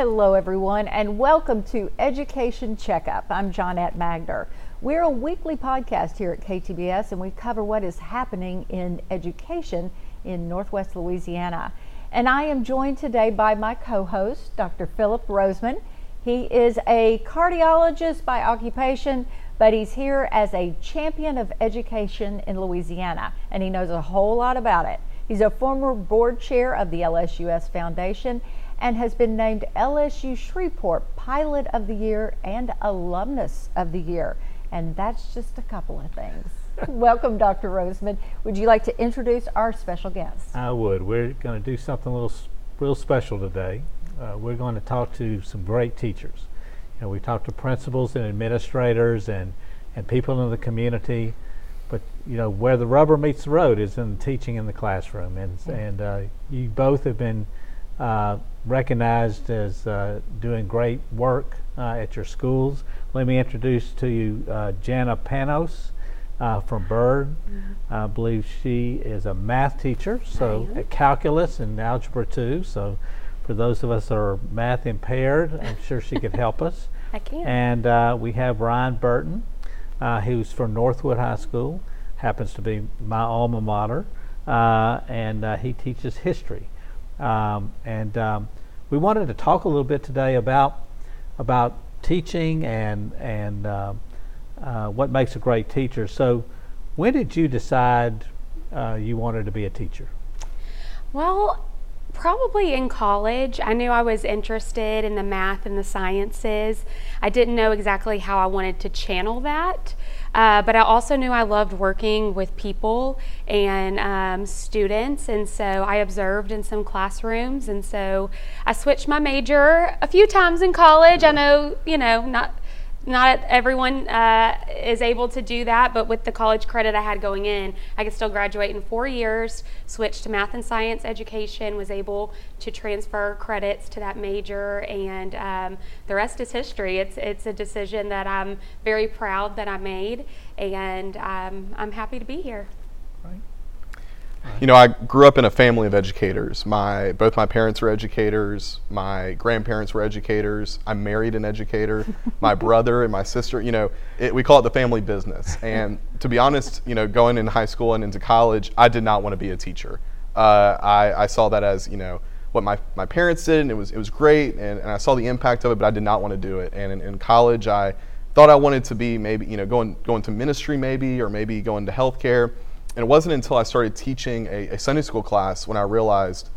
Hello, everyone, and welcome to Education Checkup. I'm Johnette Magner. We're a weekly podcast here at KTBS, and we cover what is happening in education in Northwest Louisiana. And I am joined today by my co host, Dr. Phillip Rozeman. He is a cardiologist by occupation, but he's here as a champion of education in Louisiana, and he knows a whole lot about it. He's a former board chair of the LSUS Foundation and has been named LSU Shreveport Pilot of the Year and Alumnus of the Year. And that's just a couple of things. Welcome, Dr. Rozeman. Would you like to introduce our special guest? I would. We're going to do something a little real special today. Uh, we're going to talk to some great teachers. You know, we talked to principals and administrators and, and people in the community. But you know where the rubber meets the road is in the teaching in the classroom, and and uh, you both have been recognized as uh, doing great work uh, at your schools. Let me introduce to you uh, Jana Panos uh, from Byrd. Mm-hmm. I believe she is a math teacher, so at calculus and algebra too. So for those of us that are math impaired, I'm sure she could help us. I can. And uh, we have Ryan Burton, who's from Northwood High School, happens to be my alma mater, and he teaches history. Um, and um, we wanted to talk a little bit today about about teaching and and uh, uh, what makes a great teacher. So, when did you decide uh, you wanted to be a teacher? Well, probably in college. I knew I was interested in the math and the sciences. I didn't know exactly how I wanted to channel that. Uh, but I also knew I loved working with people and um, students, and so I observed in some classrooms, and so I switched my major a few times in college. I know, you know, not not everyone uh, is able to do that, but with the college credit I had going in, I could still graduate in four years, switch to math and science education, was able to transfer credits to that major, and um, the rest is history. It's, it's a decision that I'm very proud that I made, and um, I'm happy to be here. Right. You know, I grew up in a family of educators. My both my parents were educators. My grandparents were educators. I married an educator. my brother and my sister. You know, it, we call it the family business. And to be honest, you know, going in high school and into college, I did not want to be a teacher. Uh, I, I saw that as you know what my, my parents did, and it was it was great, and, and I saw the impact of it, but I did not want to do it. And in, in college, I thought I wanted to be maybe you know going going to ministry maybe, or maybe going to healthcare. And it wasn't until I started teaching a, a Sunday school class when I realized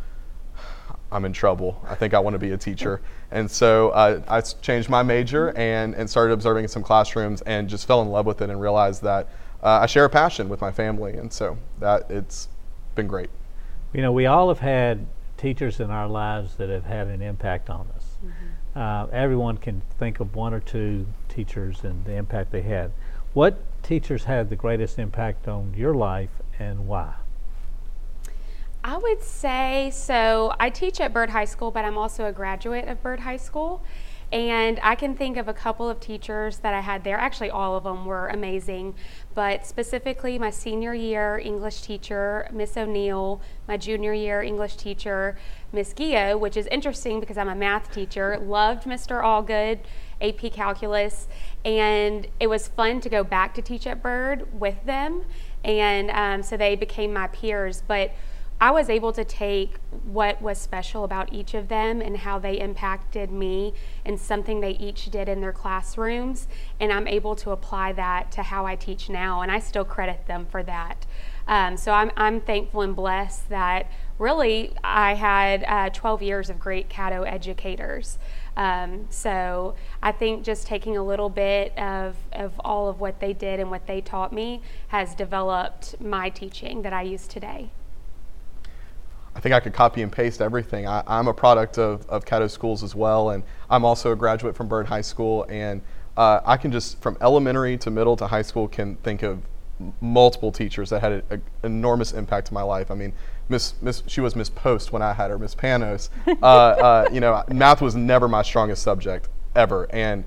I'm in trouble. I think I want to be a teacher. And so uh, I changed my major and, and started observing some classrooms and just fell in love with it and realized that uh, I share a passion with my family. And so that it's been great. You know, we all have had teachers in our lives that have had an impact on us. Mm-hmm. Uh, everyone can think of one or two teachers and the impact they had. What teachers had the greatest impact on your life and why? I would say so. I teach at Byrd High School, but I'm also a graduate of Byrd High School. And I can think of a couple of teachers that I had there. Actually, all of them were amazing, but specifically my senior year English teacher, Miss O'Neill, my junior year English teacher, Miss Gio, which is interesting because I'm a math teacher, loved Mr. Allgood AP Calculus, and it was fun to go back to teach at Byrd with them, and um, so they became my peers. But I was able to take what was special about each of them and how they impacted me and something they each did in their classrooms, and I'm able to apply that to how I teach now, and I still credit them for that. Um, so I'm, I'm thankful and blessed that really I had uh, 12 years of great Caddo educators. Um, so I think just taking a little bit of, of all of what they did and what they taught me has developed my teaching that I use today. I think I could copy and paste everything. I, am a product of, of Caddo schools as well, and I'm also a graduate from Byrd High School. And uh, I can just, from elementary to middle to high school, can think of multiple teachers that had an enormous impact to my life. I mean, Miss Miss she was Miss Post when I had her, Miss Panos. Uh, uh, you know, math was never my strongest subject ever, and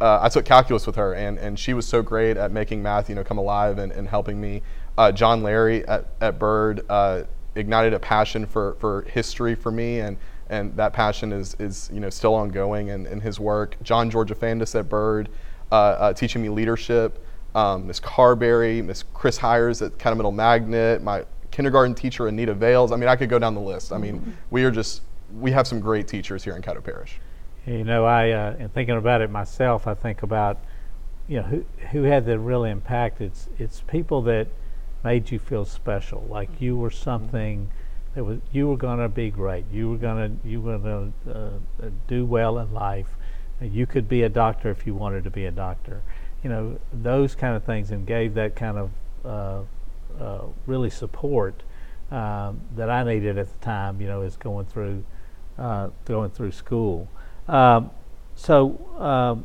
uh, I took calculus with her, and, and she was so great at making math, you know, come alive and, and helping me. Uh, John Larry at, at Byrd uh, ignited a passion for, for history for me, and and that passion is, is you know, still ongoing in, in his work. John Georgia Fandis at Byrd, uh, uh, teaching me leadership. Um, Miss Carberry, Miss Chris Hires at Catamount Magnet, my kindergarten teacher Anita Vales. I mean, I could go down the list. I mean, mm-hmm. we are just we have some great teachers here in Caddo Parish. You know, I uh, in thinking about it myself, I think about you know who who had the real impact. It's it's people that made you feel special, like you were something that was you were going to be great. You were going to you were going to uh, do well in life. You could be a doctor if you wanted to be a doctor. You know those kind of things, and gave that kind of uh, uh, really support um, that I needed at the time. You know, as going through uh, going through school. Um, so um,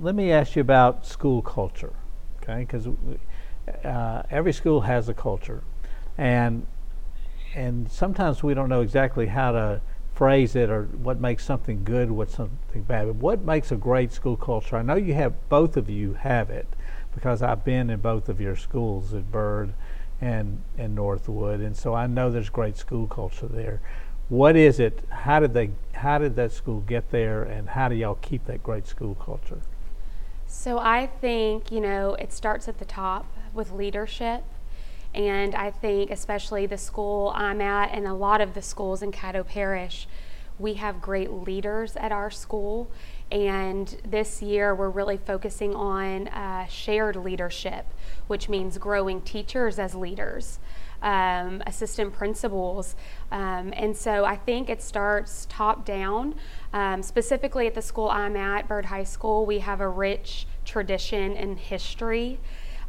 let me ask you about school culture, okay? Because uh, every school has a culture, and and sometimes we don't know exactly how to phrase it or what makes something good, what's something bad. But what makes a great school culture? I know you have both of you have it because I've been in both of your schools at Byrd and and Northwood, and so I know there's great school culture there. What is it? How did they? How did that school get there, and how do y'all keep that great school culture? So I think you know it starts at the top with leadership. And I think, especially the school I'm at, and a lot of the schools in Caddo Parish, we have great leaders at our school. And this year, we're really focusing on uh, shared leadership, which means growing teachers as leaders, um, assistant principals. Um, and so I think it starts top down. Um, specifically at the school I'm at, Byrd High School, we have a rich tradition and history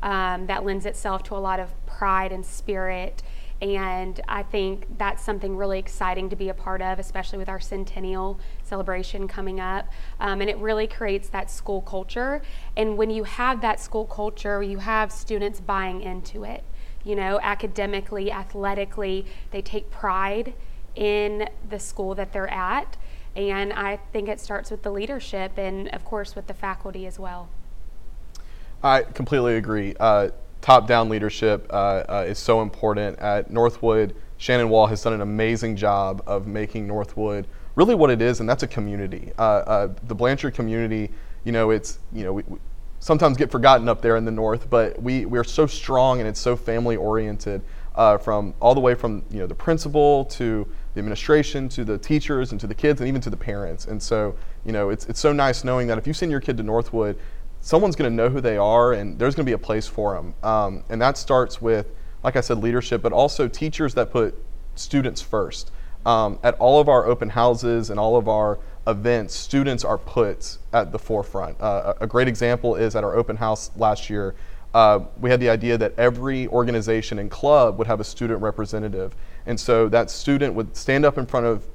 um, that lends itself to a lot of pride and spirit and I think that's something really exciting to be a part of, especially with our centennial celebration coming up. Um, and it really creates that school culture. And when you have that school culture, you have students buying into it. You know, academically, athletically, they take pride in the school that they're at. And I think it starts with the leadership and, of course, with the faculty as well. I completely agree. Uh, top-down leadership uh, uh, is so important at Northwood. Shannon Wall has done an amazing job of making Northwood really what it is, and that's a community. Uh, uh, the Blanchard community, you know, it's you know we, we, sometimes get forgotten up there in the north, but we we're so strong and it's so family oriented. Uh, from all the way from you know the principal to the administration to the teachers and to the kids and even to the parents. And so you know it's it's so nice knowing that if you send your kid to Northwood, someone's going to know who they are and there's going to be a place for them. Um, and that starts with, like I said, leadership, but also teachers that put students first. Um, at all of our open houses and all of our events, students are put at the forefront. Uh, a great example is at our open house last year. Uh, we had the idea that every organization and club would have a student representative. And so that student would stand up in front of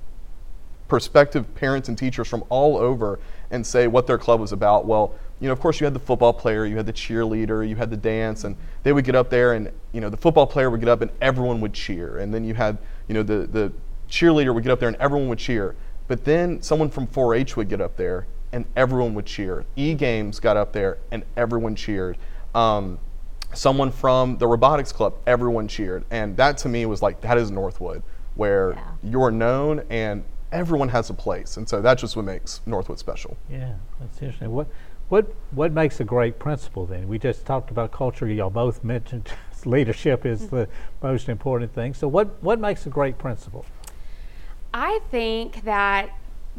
prospective parents and teachers from all over and say what their club was about. Well, you know, of course, you had the football player, you had the cheerleader, you had the dance, and they would get up there, and you know, the football player would get up, and everyone would cheer, and then you had, you know, the the cheerleader would get up there, and everyone would cheer. But then someone from 4-H would get up there, and everyone would cheer. E Games got up there, and everyone cheered. Um, someone from the robotics club, everyone cheered, and that to me was like that is Northwood, where yeah. you're known and everyone has a place, and so that's just what makes Northwood special. Yeah, that's interesting. What what what makes a great principal then? We just talked about culture. Y'all both mentioned leadership is the most important thing. So what what makes a great principal? I think that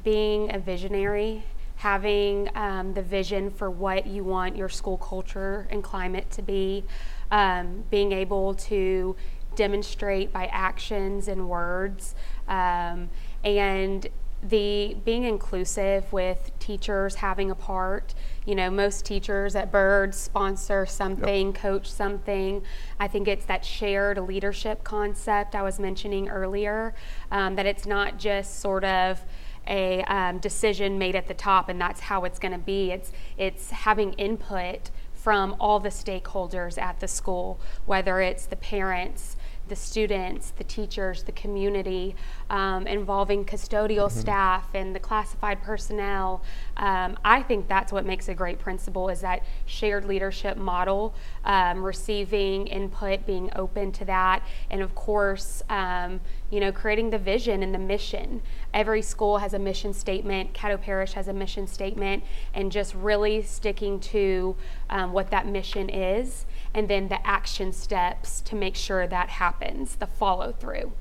being a visionary, having um, the vision for what you want your school culture and climate to be, um, being able to demonstrate by actions and words, um, and the being inclusive with teachers having a part. You know most teachers at Byrd sponsor something yep. coach something. I think it's that shared leadership concept i was mentioning earlier um, that it's not just sort of a um, decision made at the top and that's how it's going to be. It's it's having input from all the stakeholders at the school whether it's the parents the students, the teachers, the community, um, involving custodial mm-hmm. staff and the classified personnel. Um, I think that's what makes a great principal is that shared leadership model, um, receiving input, being open to that, and of course, um, you know, creating the vision and the mission. Every school has a mission statement. Caddo Parish has a mission statement, and just really sticking to um, what that mission is and then the action steps to make sure that happens, the follow through.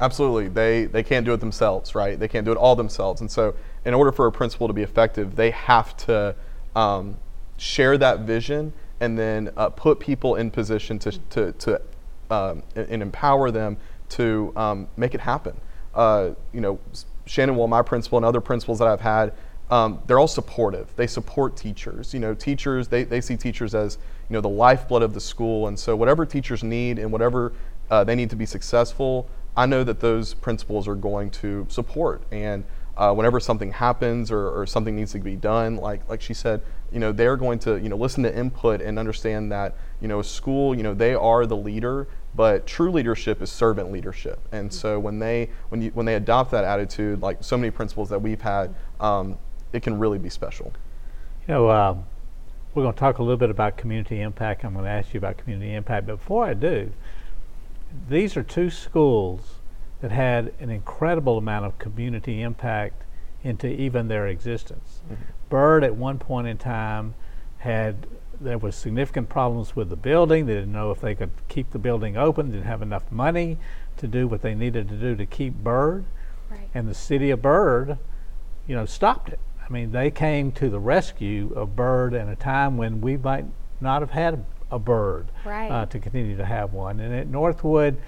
Absolutely. They, they can't do it themselves, right? They can't do it all themselves. And so, in order for a principal to be effective, they have to um, share that vision and then uh, put people in position to, to, to um, and empower them to um, make it happen. Uh, you know, Shannon Wall, my principal, and other principals that I've had, um, they're all supportive. They support teachers. You know, teachers, they, they see teachers as you know the lifeblood of the school. And so whatever teachers need and whatever uh, they need to be successful i know that those principals are going to support. And uh, whenever something happens or, or, something needs to be done like like she said you know they're going to you know listen to input and understand that you know a school you know they are the leader but true leadership is servant leadership. And so when they when you when they adopt that attitude like so many principals that we've had um, it can really be special. You know um, we're going to talk a little bit about community impact. I'm going to ask you about community impact. But before I do, these are two schools that had an incredible amount of community impact into even their existence. Mm-hmm. Byrd, at one point in time, had there was significant problems with the building. They didn't know if they could keep the building open. Didn't have enough money to do what they needed to do to keep Byrd, Right. And the city of Byrd, you know, stopped it. I mean, they came to the rescue of Byrd in a time when we might not have had a Byrd right. uh, to continue to have one. And at Northwood,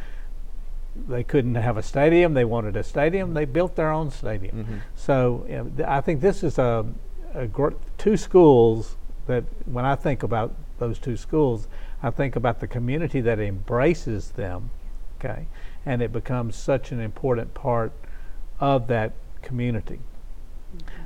they couldn't have a stadium. They wanted a stadium. They built their own stadium. Mm-hmm. So you know, th- I think this is a, a gr- two schools that when I think about those two schools, I think about the community that embraces them. Okay, and it becomes such an important part of that community.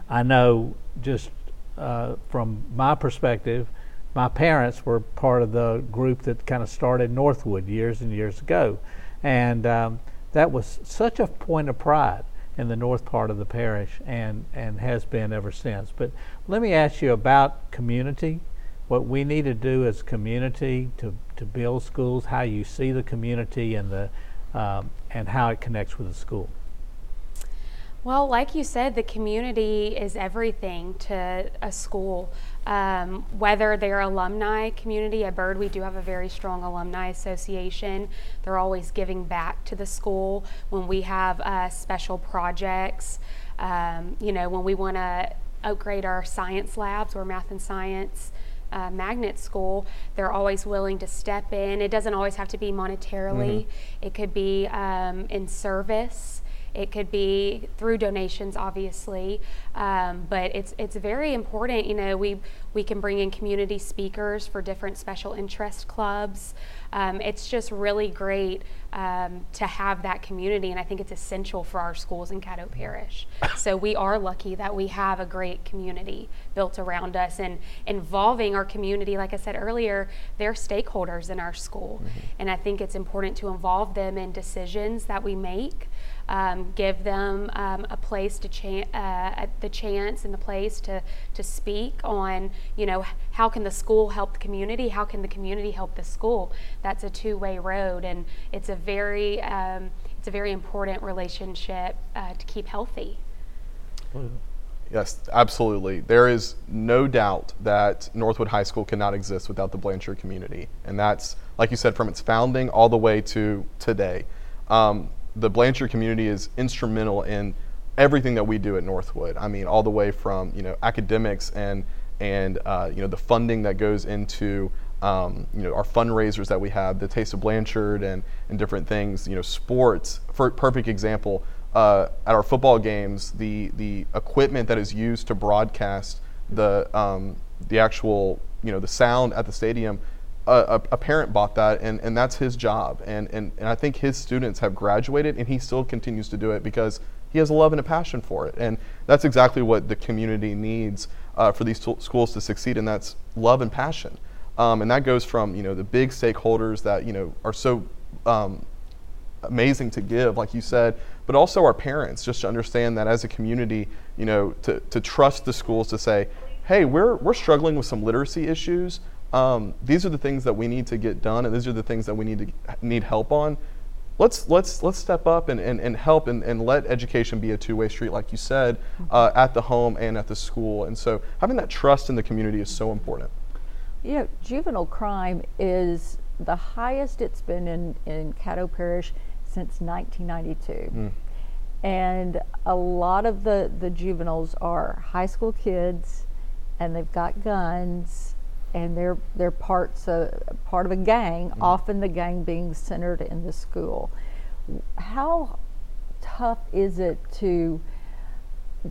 I know just uh, from my perspective, my parents were part of the group that kind of started Northwood years and years ago. And um, that was such a point of pride in the north part of the parish and, and has been ever since. But let me ask you about community, what we need to do as community to, to build schools, how you see the community and, the, um, and how it connects with the school. Well, like you said, the community is everything to a school. Um, whether they're alumni community at Byrd, we do have a very strong alumni association. They're always giving back to the school when we have uh, special projects. Um, you know, when we want to upgrade our science labs or math and science. Uh, magnet school, they're always willing to step in. It doesn't always have to be monetarily, mm-hmm. it could be um, in service. It could be through donations, obviously, um, but it's it's very important. You know, we we can bring in community speakers for different special interest clubs. Um, it's just really great um, to have that community, and I think it's essential for our schools in Caddo Parish. So we are lucky that we have a great community built around us, and involving our community. Like I said earlier, they're stakeholders in our school, mm-hmm. and I think it's important to involve them in decisions that we make um, give them um, a place to chan- uh, the chance and the place to to speak on you know how can the school help the community how can the community help the school that's a two-way road and it's a very um, it's a very important relationship uh, to keep healthy Yes, absolutely. There is no doubt that Northwood High School cannot exist without the Blanchard community. And that's, like you said, from its founding all the way to today. Um, the Blanchard community is instrumental in everything that we do at Northwood. I mean, all the way from you know academics and and uh, you know the funding that goes into um, you know our fundraisers that we have, the Taste of Blanchard and and different things. You know, sports. For perfect example, uh, at our football games, the the equipment that is used to broadcast the um, the actual you know the sound at the stadium a, a, parent bought that and, and that's his job and, and, and i think his students have graduated and he still continues to do it because he has a love and a passion for it and that's exactly what the community needs uh, for these t- schools to succeed and that's love and passion um, and that goes from you know the big stakeholders that you know are so um, amazing to give, like you said, but also our parents, just to understand that as a community, you know, to, to trust the schools to say, hey, we're, we're struggling with some literacy issues. Um, these are the things that we need to get done, and these are the things that we need to need help on. Let's let's let's step up and, and, and help and, and let education be a two-way street, like you said, uh, at the home and at the school. And so having that trust in the community is so important. Know, juvenile crime is the highest it's been in, in Caddo Parish since 1992. And a lot of the, the juveniles are high school kids and they've got guns and they're, they're parts of, part of a gang, often the gang being centered in the school. How tough is it to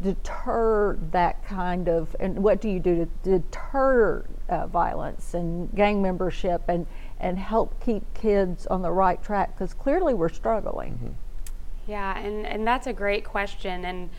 deter that kind of, and what do you do to deter uh, violence and gang membership and, and help keep kids on the right track? Because clearly we're struggling. Yeah, and, and that's a great question. And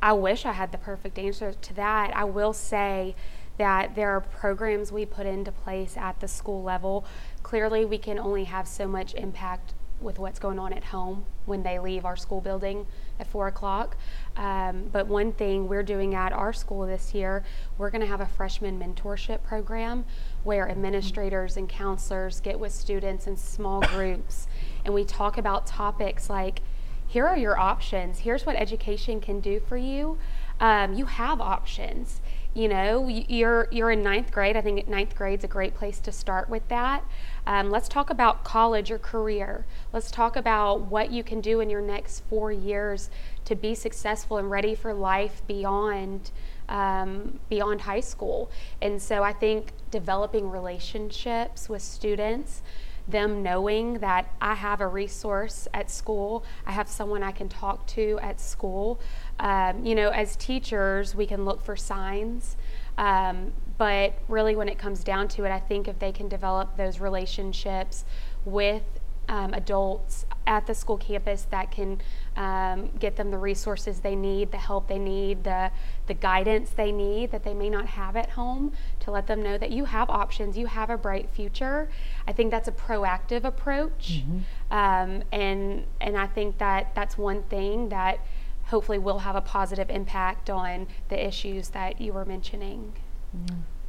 I wish I had the perfect answer to that. I will say that there are programs we put into place at the school level. Clearly, we can only have so much impact with what's going on at home when they leave our school building at four o'clock. Um, but one thing we're doing at our school this year, we're going to have a freshman mentorship program where administrators and counselors get with students in small groups and we talk about topics like here are your options, here's what education can do for you. Um, you have options. You know, you're you're in ninth grade. I think ninth grade's a great place to start with that. Um, let's talk about college or career. Let's talk about what you can do in your next four years to be successful and ready for life beyond um, beyond high school. And so I think developing relationships with students, them knowing that I have a resource at school, I have someone I can talk to at school. Um, you know, as teachers, we can look for signs. Um, but really, when it comes down to it, I think if they can develop those relationships with um, adults at the school campus that can um, get them the resources they need, the help they need, the, the guidance they need that they may not have at home to let them know that you have options, you have a bright future. I think that's a proactive approach. Um, and, and I think that that's one thing that hopefully will have a positive impact on the issues that you were mentioning.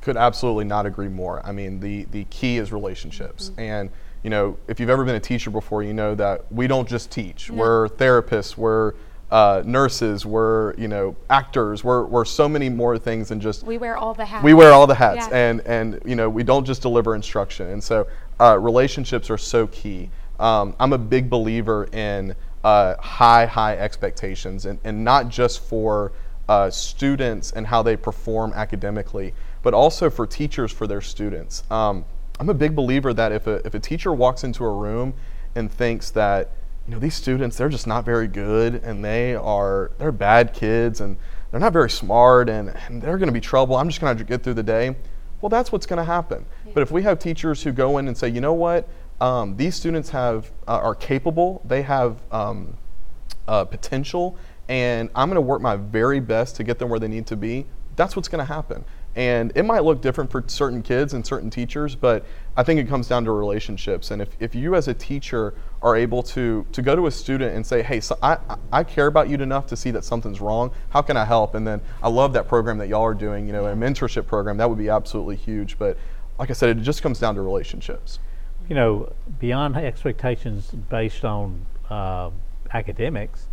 Could absolutely not agree more. I mean, the, the key is relationships. And, you know, if you've ever been a teacher before, you know that we don't just teach. We're therapists, we're uh, nurses, we're, you know, actors, we're, we're so many more things than just We wear all the hats. we wear all the hats Yeah. and and you know we don't just deliver instruction and so uh, relationships are so key um, i'm a big believer in uh, high high expectations and, and not just for uh, students and how they perform academically but also for teachers for their students. Um, i'm a big believer that if a, if a teacher walks into a room and thinks that you know these students they're just not very good and they are they're bad kids and they're not very smart and, and they're going to be trouble i'm just going to get through the day well that's what's going to happen but if we have teachers who go in and say you know what um, these students have uh, are capable. They have um, uh, potential and i'm going to work my very best to get them where they need to be. That's what's going to happen. And it might look different for certain kids and certain teachers but i think it comes down to relationships. And if, if you as a teacher are able to to go to a student and say hey so I, I- I care about you enough to see that something's wrong. How can i help? And then i love that program that y'all are doing you know a mentorship program. That would be absolutely huge. But like i said it just comes down to relationships you know, beyond expectations based on uh, academics,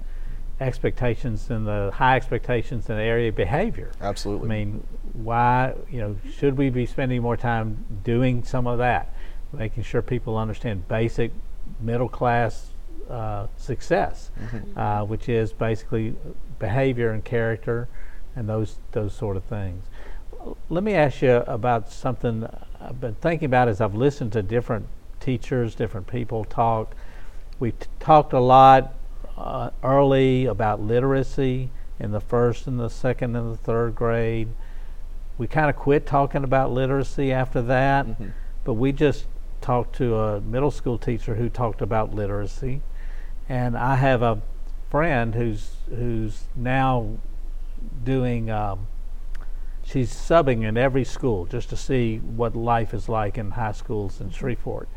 expectations and the high expectations in the area of behavior. absolutely I mean, why, you know, should we be spending more time doing some of that? Making sure people understand basic middle class uh, success, uh, which is basically behavior and character and those, those sort of things. Let me ask you about something I've been thinking about as I've listened to different teachers, different people talk. We've t- talked a lot uh, early about literacy in the first and the second and the third grade. We kind of quit talking about literacy after that, but we just talked to a middle school teacher who talked about literacy, and I have a friend who's who's now doing um, she's subbing in every school just to see what life is like in high schools in Shreveport.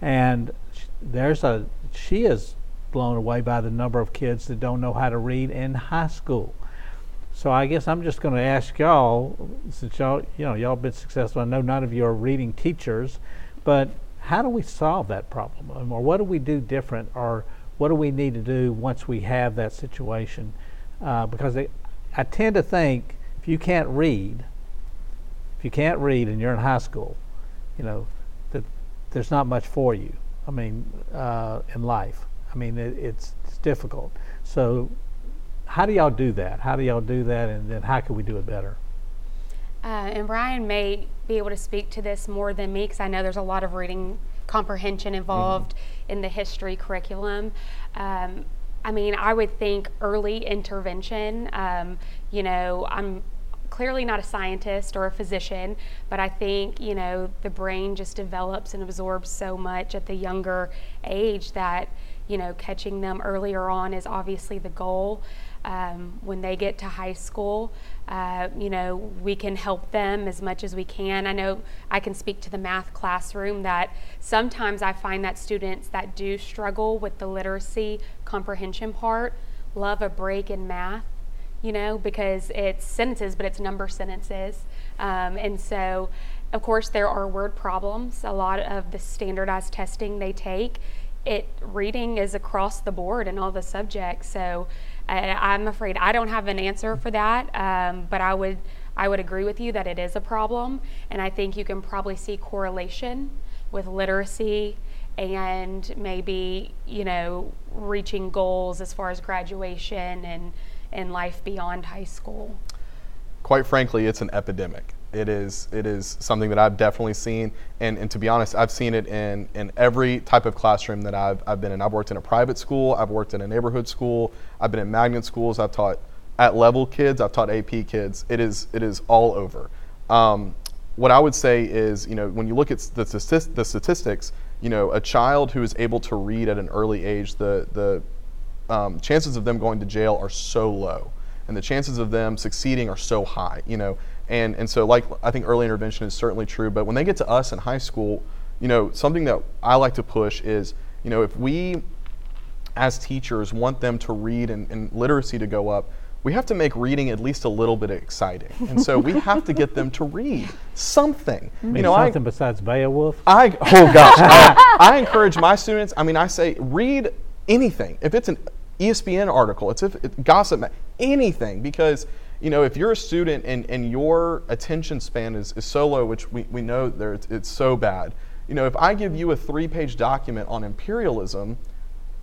And sh- there's a she is blown away by the number of kids that don't know how to read in high school. So I guess I'm just going to ask y'all, since y'all you know y'all been successful. I know none of you are reading teachers, but how do we solve that problem, Um, or what do we do different, or what do we need to do once we have that situation? Uh, because I tend to think if you can't read, if you can't read and you're in high school, you know, that there's not much for you. I mean, uh, in life. I mean, it, it's, it's difficult. So, how do y'all do that? How do y'all do that, and then how can we do it better? Uh, and Ryan may be able to speak to this more than me because I know there's a lot of reading comprehension involved in the history curriculum. Um, I mean, I would think early intervention. Um, you know, I'm clearly not a scientist or a physician, but I think, you know, the brain just develops and absorbs so much at the younger age that, you know, catching them earlier on is obviously the goal. Um, when they get to high school, uh, you know, we can help them as much as we can. I know I can speak to the math classroom that sometimes I find that students that do struggle with the literacy comprehension part love a break in math you know, because it's sentences, but it's number sentences. Um, and so, of course, there are word problems. A lot of the standardized testing they take, it reading is across the board in all the subjects. So, uh, I'm afraid I don't have an answer for that, um, but I would I would agree with you that it is a problem, and I think you can probably see correlation with literacy and maybe you know reaching goals as far as graduation and and life beyond high school? Quite frankly, it's an epidemic. It is, it is something that I've definitely seen, and, and to be honest, I've seen it in, in every type of classroom that I've, I've been in. I've worked in a private school, I've worked in a neighborhood school, I've been in magnet schools, I've taught at level kids, I've taught AP kids. It is, it is all over. Um, what I would say is, you know, when you look at the, the statistics, you know, a child who is able to read at an early age, the, the um, chances of them going to jail are so low, and the chances of them succeeding are so high. You know, and and so like I think early intervention is certainly true, but when they get to us in high school, you know, something that I like to push is, you know, if we as teachers want them to read and, and literacy to go up, we have to make reading at least a little bit exciting. And so we have to get them to read something. You know, something I, besides Beowulf. I oh gosh, I, I encourage my students. I mean, I say read anything. If it's an ESPN article, it's if it, gossip, anything, because you know if you're a student and, and your attention span is, is so low, which we, we know there it's, it's so bad. You know, if I give you a three-page document on imperialism,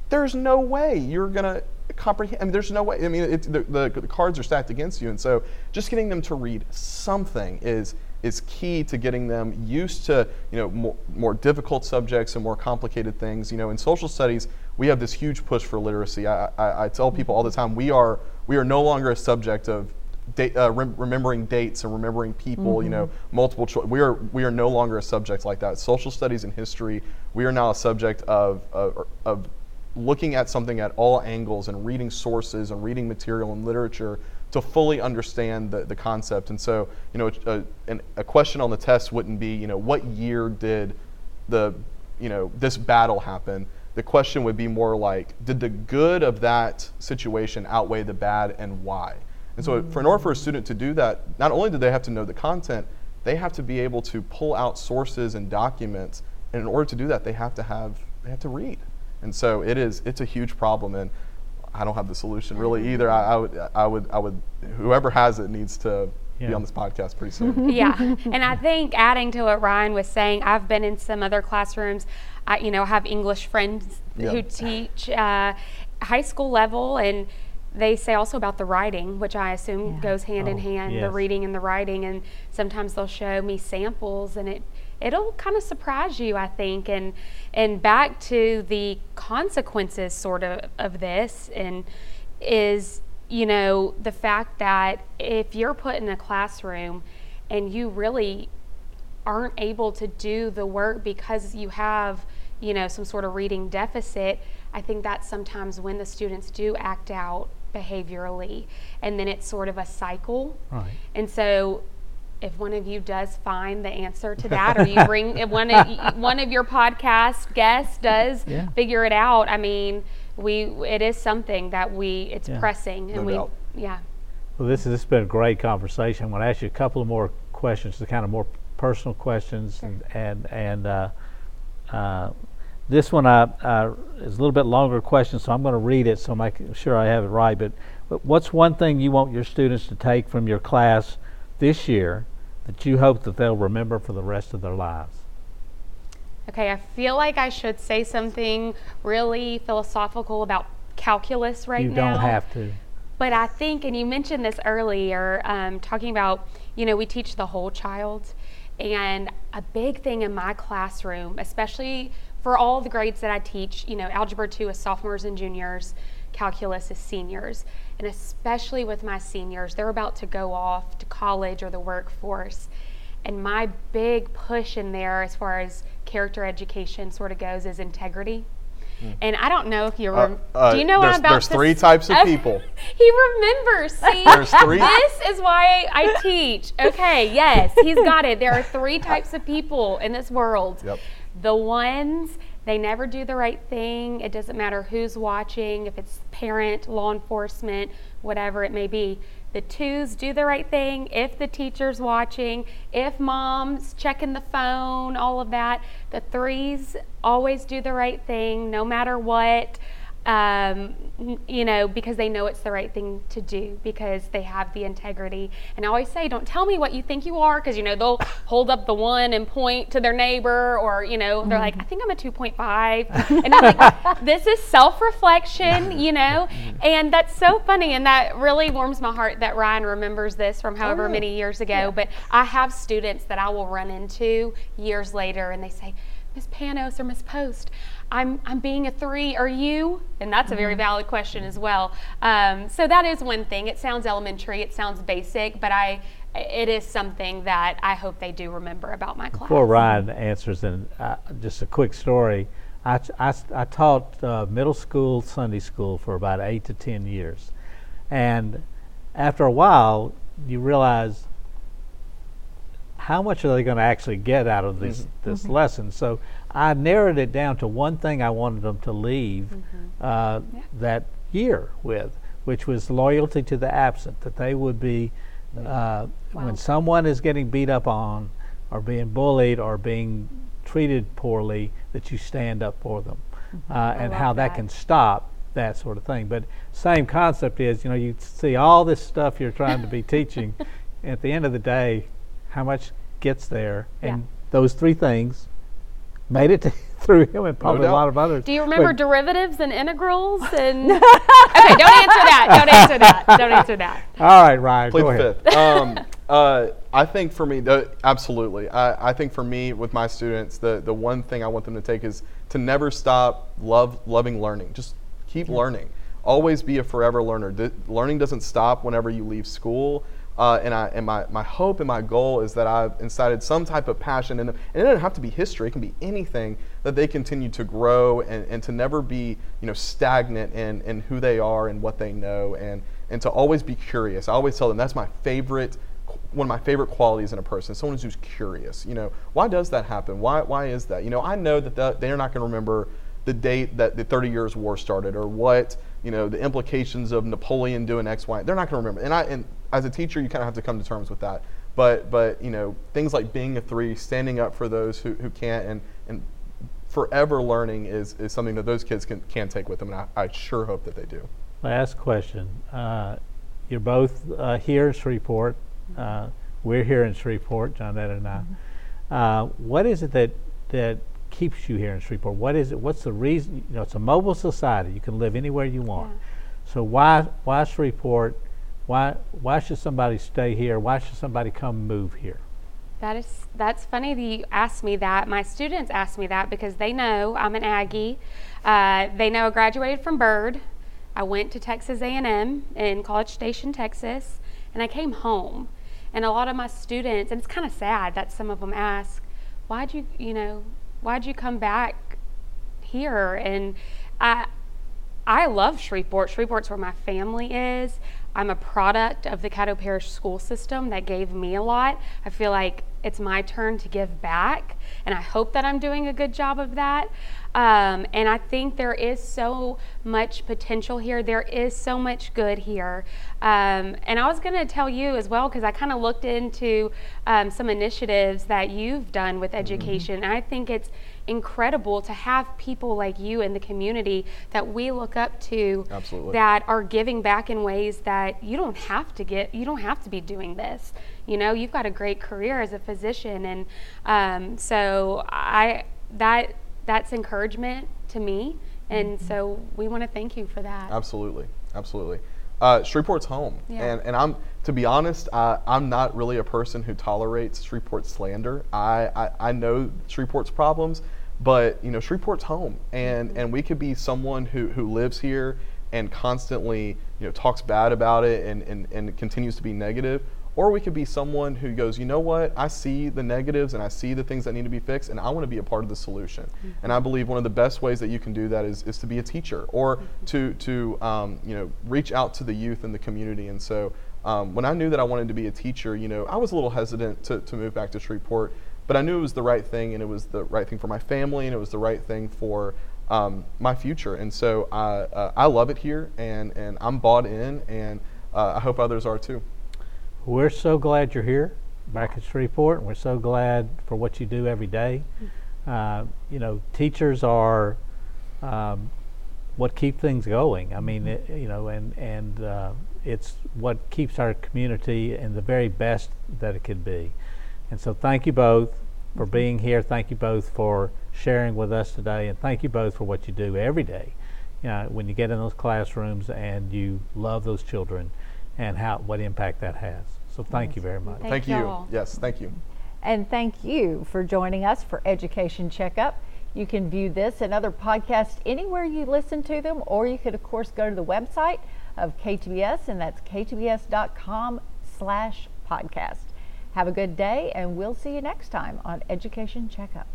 there's no way you're gonna comprehend. I mean, there's no way. I mean, it, the, the, the cards are stacked against you, and so just getting them to read something is is key to getting them used to you know more, more difficult subjects and more complicated things. You know, in social studies, we have this huge push for literacy. I, I, I tell people all the time we are we are no longer a subject of da- uh, rem- remembering dates and remembering people. You know, multiple choice. We are we are no longer a subject like that. Social studies and history, we are now a subject of of, of looking at something at all angles and reading sources and reading material and literature to fully understand the, the concept. And so, you know, a, a question on the test wouldn't be, you know, what year did the, you know, this battle happen? The question would be more like, did the good of that situation outweigh the bad and why? And so, for in order for a student to do that, not only do they have to know the content, they have to be able to pull out sources and documents. And in order to do that, they have to have they have to read. And so it is it's a huge problem and I don't have the solution really either. I, I would I would I would whoever has it needs to Yeah. be on this podcast pretty soon. yeah, and I think adding to what Ryan was saying, I've been in some other classrooms. I, you know, have English friends Yeah. who teach uh, high school level, and they say also about the writing, which I assume Yeah. goes hand in Oh, hand, the reading and the writing. And sometimes they'll show me samples, and it it'll kind of surprise you, I think. And and back to the consequences, sort of, of this, and is you know the fact that if you're put in a classroom and you really aren't able to do the work because you have you know some sort of reading deficit i think that's sometimes when the students do act out behaviorally and then it's sort of a cycle Right. and so if one of you does find the answer to that, or you bring if one of one of your podcast guests does Yeah. figure it out, I mean, we it is something that we it's Yeah. pressing, and No we doubt. yeah. Well, this, this has been a great conversation. I'm going to ask you a couple of more questions, the kind of more personal questions, and and, and uh, uh, this one I, uh, is a little bit longer question, so I'm going to read it so I'm make sure I have it right. But, but what's one thing you want your students to take from your class this year that you hope that they'll remember for the rest of their lives? Okay, I feel like I should say something really philosophical about calculus right you now. You don't have to. But I think, and you mentioned this earlier, um, talking about, you know, we teach the whole child. And a big thing in my classroom, especially for all the grades that I teach, you know, Algebra 2 is sophomores and juniors, calculus is seniors. And especially with my seniors, they're about to go off to college or the workforce. And my big push in there, as far as character education sort of goes, is integrity. And I don't know if you Uh, remember. uh, do you know what there's- I'm about there's three types of people. he remembers. See, There's three- This is why I teach. Okay, yes, he's got it. There are three types of people in this world. Yep. The ones they never do the right thing. It doesn't matter who's watching, if it's parent, law enforcement, whatever it may be. The twos do the right thing if the teacher's watching, if mom's checking the phone, all of that. The threes always do the right thing no matter what um, you know, because they know it's the right thing to do because they have the integrity. And I always say, don't tell me what you think you are because, you know, they'll hold up the one and point to their neighbor or, you know, they're like, I think I'm a 2.5. And I'm like, this is self reflection, you know? And that's so funny. And that really warms my heart that Ryan remembers this from however yeah. many years ago. But I have students that I will run into years later and they say, Miss Panos or Miss Post, I'm, I'm being a three. Are you? And that's a very valid question as well. Um, so that is one thing. It sounds elementary. It sounds basic, but I it is something that I hope they do remember about my class. Before Ryan answers, and uh, just a quick story, I I taught uh, middle school Sunday school for about eight to ten years, and after a while, you realize how much are they going to actually get out of this this lesson. So I narrowed it down to one thing I wanted them to leave uh, that year with, which was loyalty to the absent. That they would be uh, Wow. when someone is getting beat up on, or being bullied, or being treated poorly, that you stand up for them, uh, and how that that. can stop that sort of thing. But same concept is, you know, you see all this stuff you're trying to be teaching. At the end of the day, how much gets there, Yeah. and those three things made it to, through him and probably a lot of others. Do you remember But- derivatives and integrals? And okay, don't answer that. Don't answer that. Don't answer that. all right, Ryan, Plead go ahead. fifth. Um, uh, I think for me, the, absolutely. I, I think for me, with my students, the, the one thing I want them to take is to never stop love loving learning. Just keep learning. Always be a forever learner. The, learning doesn't stop whenever you leave school. Uh, and I and my, my hope and my goal is that I've incited some type of passion in them. And it doesn't have to be history, it can be anything that they continue to grow and, and to never be, you know, stagnant in, in who they are and what they know and, and to always be curious. I always tell them that's my favorite one of my favorite qualities in a person someone who's curious. You know, why does that happen? Why why is that? You know, I know that the, they're not going to remember the date that the 30 years war started or what you know the implications of Napoleon doing X Y. They're not going to remember. And I and as a teacher, you kind of have to come to terms with that. But but you know things like being a three, standing up for those who, who can't, and and forever learning is, is something that those kids can, can take with them, and I, I sure hope that they do. Last question. Uh, you're both uh, here in Shreveport. Uh, we're here in Shreveport, Johnette and I. Uh, what is it that that keeps you here in Shreveport? What is it? What's the reason? You know, it's a mobile society. You can live anywhere you want. So why why Shreveport? Why why should somebody stay here? Why should somebody come move here? That is that's funny that you asked me that. My students ask me that because they know I'm an Aggie. Uh, they know I graduated from Byrd. I went to Texas A&M in College Station, Texas, and I came home. And a lot of my students, and it's kind of sad that some of them ask, "Why'd you, you know, why'd you come back here?" And I, I love Shreveport. Shreveport's where my family is. I'm a product of the Caddo Parish school system that gave me a lot. I feel like it's my turn to give back, and I hope that I'm doing a good job of that. Um, and I think there is so much potential here. There is so much good here. Um, and I was going to tell you as well, because I kind of looked into um, some initiatives that you've done with mm-hmm. education. Mm-hmm. And I think it's incredible to have people like you in the community that we look up to Absolutely. that are giving back in ways that you don't have to get, you don't have to be doing this. You know, you've got a great career as a physician. And um, so I, that, that's encouragement to me. And mm-hmm. so we want to thank you for that. Absolutely. Absolutely. Uh, Shreveport's home. Yeah. And, and I'm, to be honest, uh, I'm not really a person who tolerates Shreveport slander. I, I, I know Shreveport's problems, but you know, Shreveport's home. And, mm-hmm. and we could be someone who, who lives here and constantly you know, talks bad about it and, and, and continues to be negative, or we could be someone who goes, you know what, I see the negatives and I see the things that need to be fixed, and I want to be a part of the solution. Mm-hmm. And I believe one of the best ways that you can do that is, is to be a teacher or mm-hmm. to, to um, you know, reach out to the youth in the community. And so um, when I knew that I wanted to be a teacher, you know, I was a little hesitant to, to move back to Shreveport, but I knew it was the right thing and it was the right thing for my family and it was the right thing for um, my future. And so I, uh, I love it here and, and I'm bought in and uh, I hope others are too. We're so glad you're here back at Shreveport, and we're so glad for what you do every day. Uh, you know, teachers are um, what keep things going. I mean, it, you know, and and uh, it's what keeps our community in the very best that it could be. And so, thank you both for being here. Thank you both for sharing with us today, and thank you both for what you do every day. You know, when you get in those classrooms and you love those children, and how what impact that has. So thank you very much. Thank, thank you. Yes, thank you. And thank you for joining us for Education Checkup. You can view this and other podcasts anywhere you listen to them, or you could, of course, go to the website of KTBS, and that's ktbs.com slash podcast. Have a good day, and we'll see you next time on Education Checkup.